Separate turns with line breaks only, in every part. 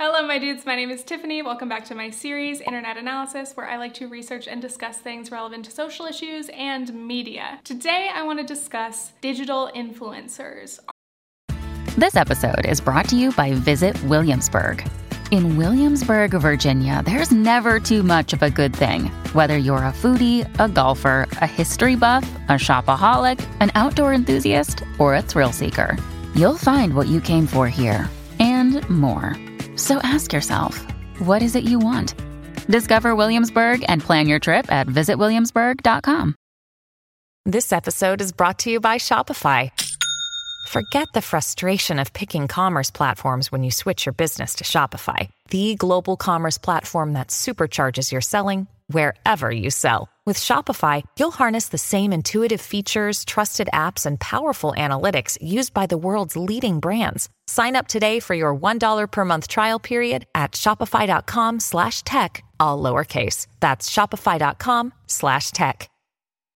Hello, my dudes. My name is Tiffany. Welcome back to my series, Internet Analysis, where I like to research and discuss things relevant to social issues and media. Today, I want to discuss digital influencers.
This episode is brought to you by Visit Williamsburg. In Williamsburg, Virginia, there's never too much of a good thing. Whether you're a foodie, a golfer, a history buff, a shopaholic, an outdoor enthusiast, or a thrill seeker, you'll find what you came for here and more. So ask yourself, what is it you want? Discover Williamsburg and plan your trip at visitwilliamsburg.com.
This episode is brought to you by Shopify. Forget the frustration of picking commerce platforms when you switch your business to Shopify, the global commerce platform that supercharges your selling wherever you sell. With Shopify, you'll harness the same intuitive features, trusted apps, and powerful analytics used by the world's leading brands. Sign up today for your $1 per month trial period at shopify.com slash tech, all lowercase. That's shopify.com slash tech.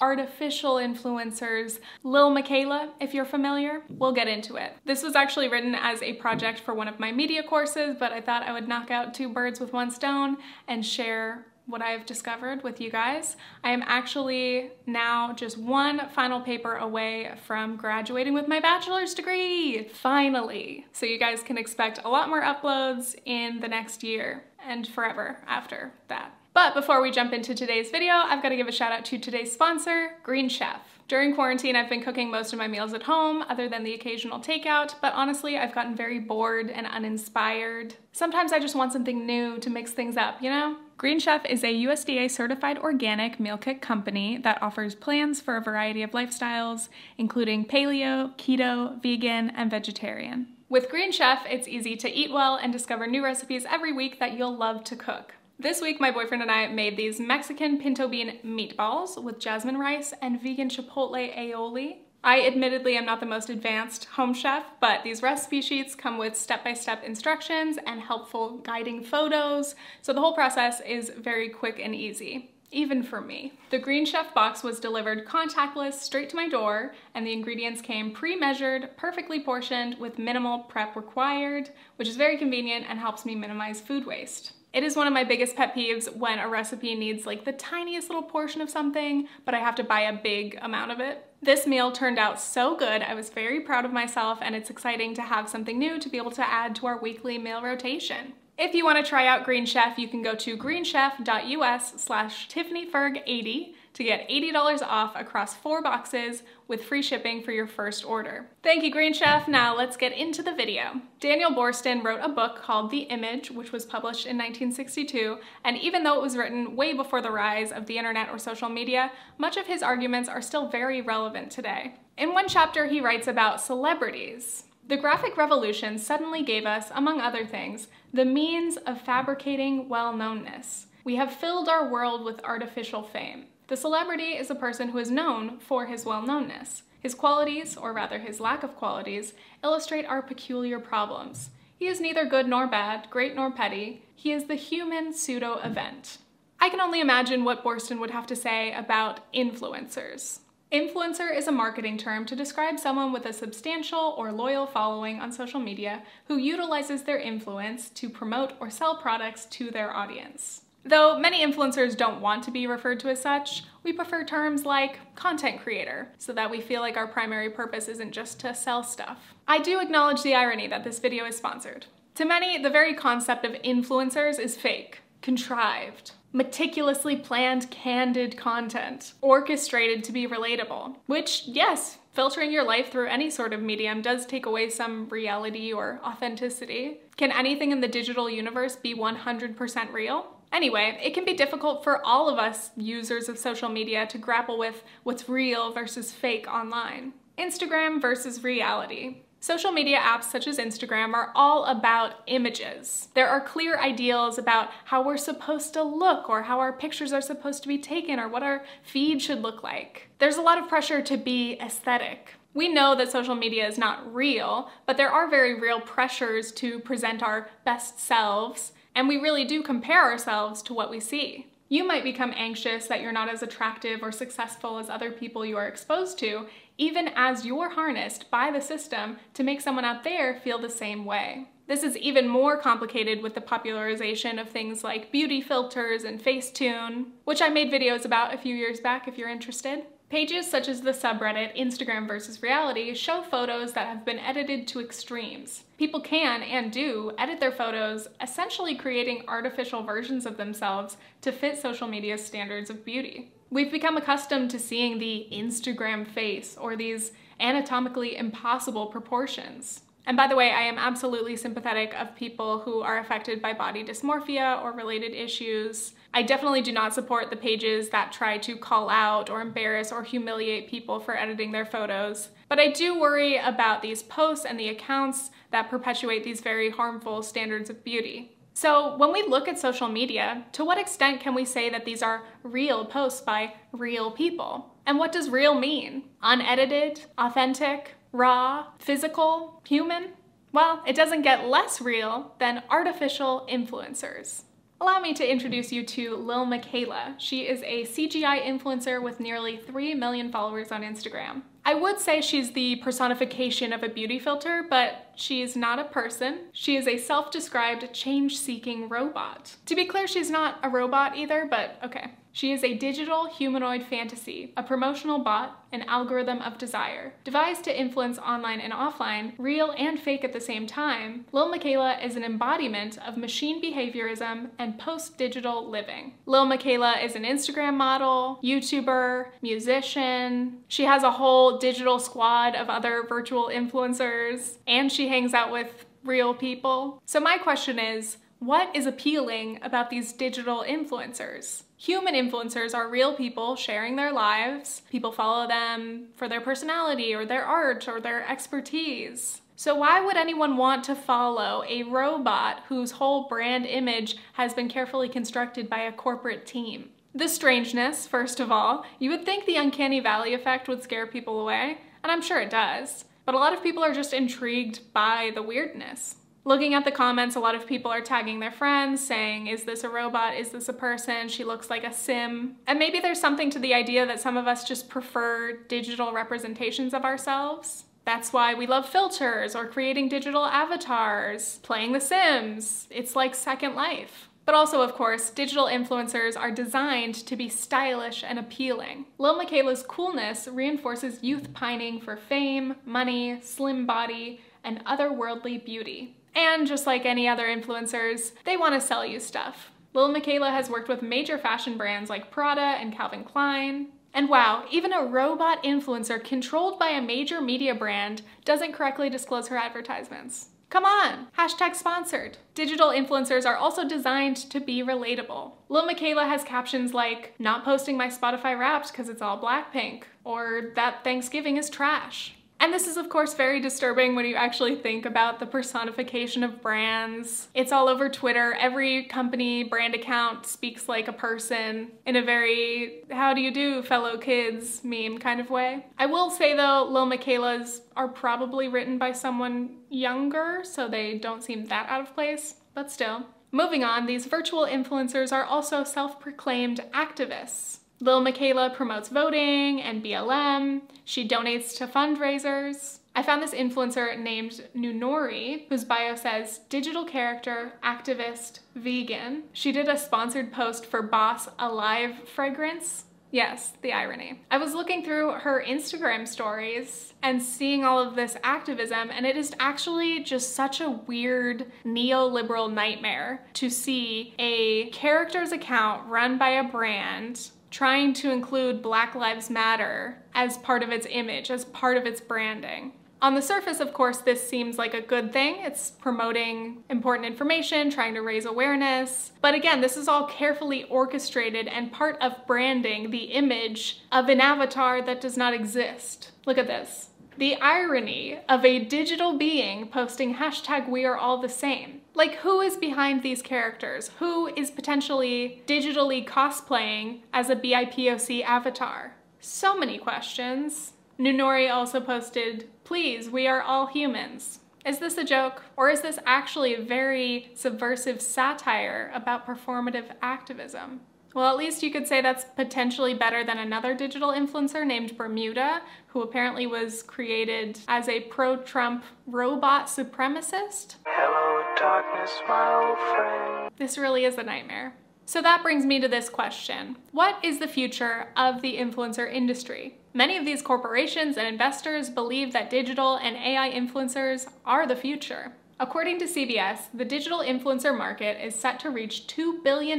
Artificial influencers, Lil Miquela, if you're familiar, we'll get into it. This was actually written as a project for one of my media courses, but I thought I would knock out two birds with one stone and share what I've discovered with you guys. I am actually now just one final paper away from graduating with my bachelor's degree, finally. So you guys can expect a lot more uploads in the next year and forever after that. But before we jump into today's video, I've got to give a shout out to today's sponsor, Green Chef. During quarantine, I've been cooking most of my meals at home, other than the occasional takeout, but honestly, I've gotten very bored and uninspired. Sometimes I just want something new to mix things up, you know? Green Chef is a USDA certified organic meal kit company that offers plans for a variety of lifestyles, including paleo, keto, vegan, and vegetarian. With Green Chef, it's easy to eat well and discover new recipes every week that you'll love to cook. This week, my boyfriend and I made these Mexican pinto bean meatballs with jasmine rice and vegan chipotle aioli. I admittedly am not the most advanced home chef, but these recipe sheets come with step-by-step -step instructions and helpful guiding photos, so the whole process is very quick and easy even for me. The Green Chef box was delivered contactless straight to my door, and the ingredients came pre-measured, perfectly portioned, with minimal prep required, which is very convenient and helps me minimize food waste. It is one of my biggest pet peeves when a recipe needs like the tiniest little portion of something, but I have to buy a big amount of it. This meal turned out so good. I was very proud of myself and it's exciting to have something new to be able to add to our weekly meal rotation. If you want to try out Green Chef, you can go to greenchef.us slash tiffanyferg80 to get $80 off across four boxes with free shipping for your first order. Thank you, Green Chef. Now let's get into the video. Daniel Boorstin wrote a book called The Image, which was published in 1962, and even though it was written way before the rise of the internet or social media, much of his arguments are still very relevant today. In one chapter, he writes about celebrities. The graphic revolution suddenly gave us, among other things, the means of fabricating well-knownness. We have filled our world with artificial fame. The celebrity is a person who is known for his well-knownness. His qualities, or rather his lack of qualities, illustrate our peculiar problems. He is neither good nor bad, great nor petty. He is the human pseudo-event. I can only imagine what Boorstin would have to say about influencers. Influencer is a marketing term to describe someone with a substantial or loyal following on social media who utilizes their influence to promote or sell products to their audience. Though many influencers don't want to be referred to as such, we prefer terms like content creator so that we feel like our primary purpose isn't just to sell stuff. I do acknowledge the irony that this video is sponsored. To many, the very concept of influencers is fake, contrived, meticulously planned, candid content, orchestrated to be relatable, which, yes, filtering your life through any sort of medium does take away some reality or authenticity. Can anything in the digital universe be 100% real? Anyway, it can be difficult for all of us users of social media to grapple with what's real versus fake online. Instagram versus reality. Social media apps such as Instagram are all about images. There are clear ideals about how we're supposed to look or how our pictures are supposed to be taken or what our feed should look like. There's a lot of pressure to be aesthetic. We know that social media is not real, but there are very real pressures to present our best selves and we really do compare ourselves to what we see. You might become anxious that you're not as attractive or successful as other people you are exposed to, even as you're harnessed by the system to make someone out there feel the same way. This is even more complicated with the popularization of things like beauty filters and Facetune, which I made videos about a few years back if you're interested. Pages such as the subreddit Instagram versus reality show photos that have been edited to extremes. People can and do edit their photos, essentially creating artificial versions of themselves to fit social media's standards of beauty. We've become accustomed to seeing the Instagram face or these anatomically impossible proportions. And by the way, I am absolutely sympathetic of people who are affected by body dysmorphia or related issues. I definitely do not support the pages that try to call out or embarrass or humiliate people for editing their photos. But I do worry about these posts and the accounts that perpetuate these very harmful standards of beauty. So, when we look at social media, to what extent can we say that these are real posts by real people? And what does real mean? Unedited? Authentic? Raw, physical, human? Well, it doesn't get less real than artificial influencers. Allow me to introduce you to Lil Miquela. She is a CGI influencer with nearly 3 million followers on Instagram. I would say she's the personification of a beauty filter, but she's not a person. She is a self-described change-seeking robot. To be clear, she's not a robot either, but okay. She is a digital humanoid fantasy, a promotional bot, an algorithm of desire. Devised to influence online and offline, real and fake at the same time, Lil Miquela is an embodiment of machine behaviorism and post-digital living. Lil Miquela is an Instagram model, YouTuber, musician. She has a whole digital squad of other virtual influencers, and she hangs out with real people. So my question is, what is appealing about these digital influencers? Human influencers are real people sharing their lives. People follow them for their personality or their art or their expertise. So, why would anyone want to follow a robot whose whole brand image has been carefully constructed by a corporate team? The strangeness, first of all, you would think the uncanny valley effect would scare people away, and I'm sure it does. But a lot of people are just intrigued by the weirdness. Looking at the comments, a lot of people are tagging their friends, saying, Is this a robot? Is this a person? She looks like a sim. And maybe there's something to the idea that some of us just prefer digital representations of ourselves. That's why we love filters or creating digital avatars, playing The Sims. It's like Second Life. But also, of course, digital influencers are designed to be stylish and appealing. Lil Miquela's coolness reinforces youth pining for fame, money, slim body, and otherworldly beauty. And just like any other influencers, they want to sell you stuff. Lil Miquela has worked with major fashion brands like Prada and Calvin Klein. And wow, even a robot influencer controlled by a major media brand doesn't correctly disclose her advertisements. Come on! Hashtag sponsored. Digital influencers are also designed to be relatable. Lil Miquela has captions like, not posting my Spotify wrapped because it's all Blackpink, or that Thanksgiving is trash. And this is, of course, very disturbing when you actually think about the personification of brands. It's all over Twitter. Every company brand account speaks like a person in a very, how do you do, fellow kids meme kind of way. I will say though, Lil Miquela's are probably written by someone younger, so they don't seem that out of place, but still. Moving on, these virtual influencers are also self proclaimed activists. Lil Miquela promotes voting and BLM. She donates to fundraisers. I found this influencer named Noonoouri, whose bio says digital character, activist, vegan. She did a sponsored post for Boss Alive fragrance. Yes, the irony. I was looking through her Instagram stories and seeing all of this activism, and it is actually just such a weird neoliberal nightmare to see a character's account run by a brand trying to include Black Lives Matter as part of its image, as part of its branding. On the surface, of course, this seems like a good thing. It's promoting important information, trying to raise awareness. But again, this is all carefully orchestrated and part of branding the image of an avatar that does not exist. Look at this. The irony of a digital being posting hashtag we are all the same. Like, who is behind these characters? Who is potentially digitally cosplaying as a BIPOC avatar? So many questions. Noonoouri also posted, please, we are all humans. Is this a joke? Or is this actually a very subversive satire about performative activism? Well, at least you could say that's potentially better than another digital influencer named Bermuda, who apparently was created as a pro Trump robot supremacist.
Hello,
darkness, my old friend. This really is a nightmare. So that brings me to this question. What is the future of the influencer industry? Many of these corporations and investors believe that digital and AI influencers are the future. According to CBS, the digital influencer market is set to reach $2 billion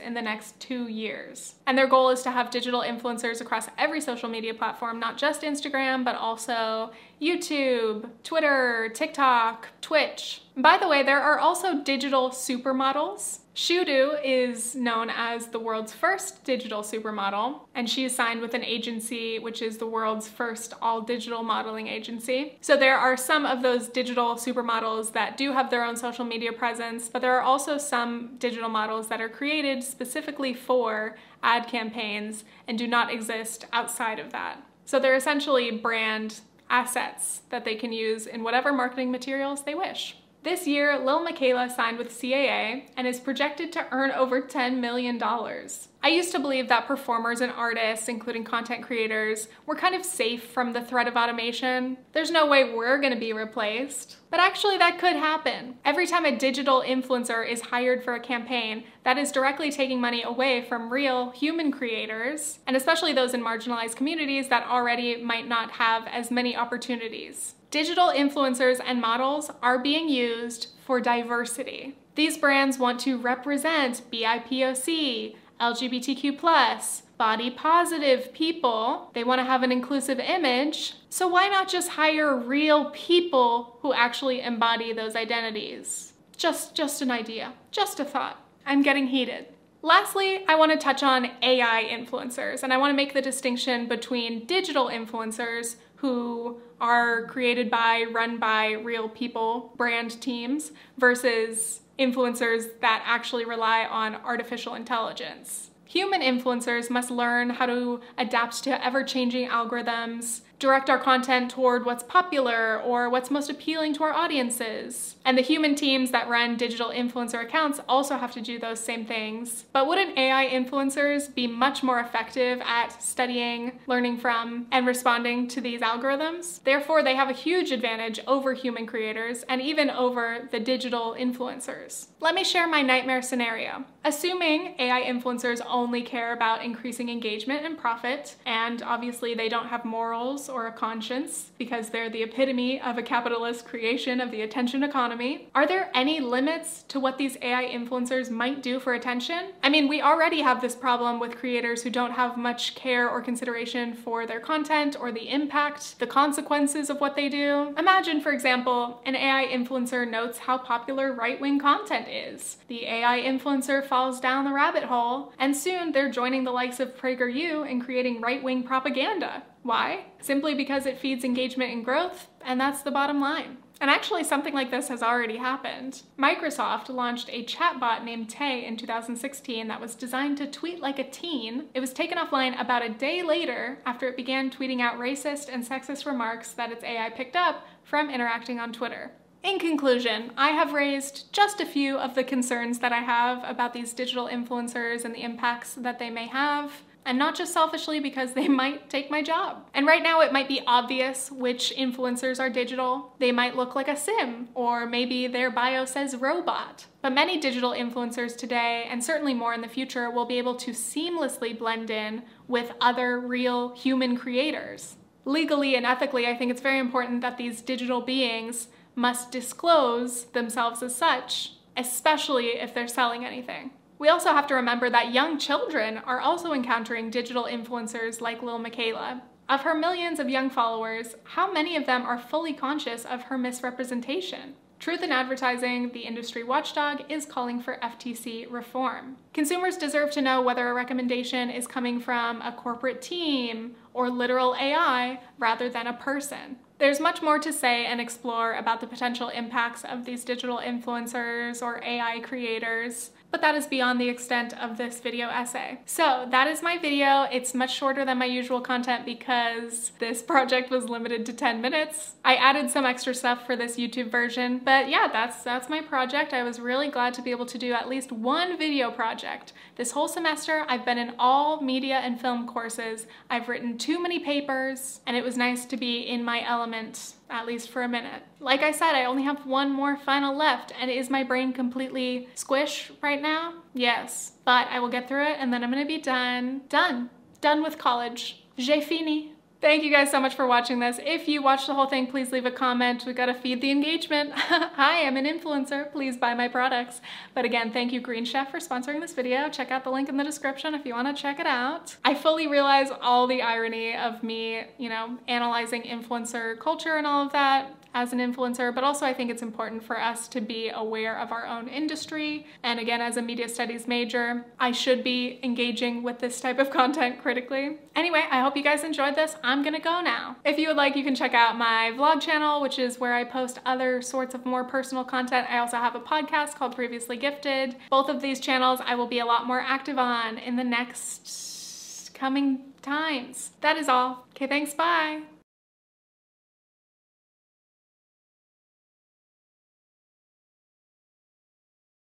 in the next two years. And their goal is to have digital influencers across every social media platform, not just Instagram, but also YouTube, Twitter, TikTok, Twitch. By the way, there are also digital supermodels. Shudu is known as the world's first digital supermodel, and she is signed with an agency which is the world's first all digital modeling agency. So there are some of those digital supermodels that do have their own social media presence, but there are also some digital models that are created specifically for ad campaigns and do not exist outside of that. So they're essentially brand assets that they can use in whatever marketing materials they wish. This year, Lil Miquela signed with CAA and is projected to earn over $10 million. I used to believe that performers and artists, including content creators, were kind of safe from the threat of automation. There's no way we're gonna be replaced. But actually, that could happen. Every time a digital influencer is hired for a campaign, that is directly taking money away from real human creators, and especially those in marginalized communities that already might not have as many opportunities. Digital influencers and models are being used for diversity. These brands want to represent BIPOC, LGBTQ, body positive people. They want to have an inclusive image. So why not just hire real people who actually embody those identities? Just just an idea, just a thought. I'm getting heated. Lastly, I want to touch on AI influencers, and I want to make the distinction between digital influencers who are created by, run by real people, brand teams, versus influencers that actually rely on artificial intelligence. Human influencers must learn how to adapt to ever changing algorithms, direct our content toward what's popular or what's most appealing to our audiences. And the human teams that run digital influencer accounts also have to do those same things. But wouldn't AI influencers be much more effective at studying, learning from, and responding to these algorithms? Therefore, they have a huge advantage over human creators and even over the digital influencers. Let me share my nightmare scenario. Assuming AI influencers only care about increasing engagement and profit, and obviously they don't have morals or a conscience because they're the epitome of a capitalist creation of the attention economy. Are there any limits to what these AI influencers might do for attention? I mean, we already have this problem with creators who don't have much care or consideration for their content or the impact, the consequences of what they do. Imagine, for example, an AI influencer notes how popular right wing content is. The AI influencer falls down the rabbit hole, and soon they're joining the likes of PragerU in creating right wing propaganda. Why? Simply because it feeds engagement and growth, and that's the bottom line. And actually, something like this has already happened. Microsoft launched a chatbot named Tay in 2016 that was designed to tweet like a teen. It was taken offline about a day later after it began tweeting out racist and sexist remarks that its AI picked up from interacting on Twitter. In conclusion, I have raised just a few of the concerns that I have about these digital influencers and the impacts that they may have and not just selfishly because they might take my job. And right now it might be obvious which influencers are digital. They might look like a sim, or maybe their bio says robot. But many digital influencers today, and certainly more in the future, will be able to seamlessly blend in with other real human creators. Legally and ethically, I think it's very important that these digital beings must disclose themselves as such, especially if they're selling anything. We also have to remember that young children are also encountering digital influencers like Lil Miquela. Of her millions of young followers, how many of them are fully conscious of her misrepresentation? Truth in Advertising, the industry watchdog, is calling for FTC reform. Consumers deserve to know whether a recommendation is coming from a corporate team or literal AI rather than a person. There's much more to say and explore about the potential impacts of these digital influencers or AI creators but that is beyond the extent of this video essay. So that is my video. It's much shorter than my usual content because this project was limited to 10 minutes. I added some extra stuff for this YouTube version, but yeah, that's, that's my project. I was really glad to be able to do at least one video project. This whole semester, I've been in all media and film courses. I've written too many papers, and it was nice to be in my element at least for a minute. Like I said, I only have one more final left, and is my brain completely squish right now? Yes, but I will get through it, and then I'm gonna be done. Done. Done with college. J'ai fini. Thank you guys so much for watching this. If you watched the whole thing, please leave a comment. We gotta feed the engagement. Hi, I'm an influencer. Please buy my products. But again, thank you Green Chef for sponsoring this video. Check out the link in the description if you wanna check it out. I fully realize all the irony of me, you know, analyzing influencer culture and all of that as an influencer, but also I think it's important for us to be aware of our own industry. And again, as a media studies major, I should be engaging with this type of content critically. Anyway, I hope you guys enjoyed this. I'm gonna go now. If you would like, you can check out my vlog channel, which is where I post other sorts of more personal content. I also have a podcast called Previously Gifted. Both of these channels I will be a lot more active on in the next coming times. That is all. Okay, thanks, bye.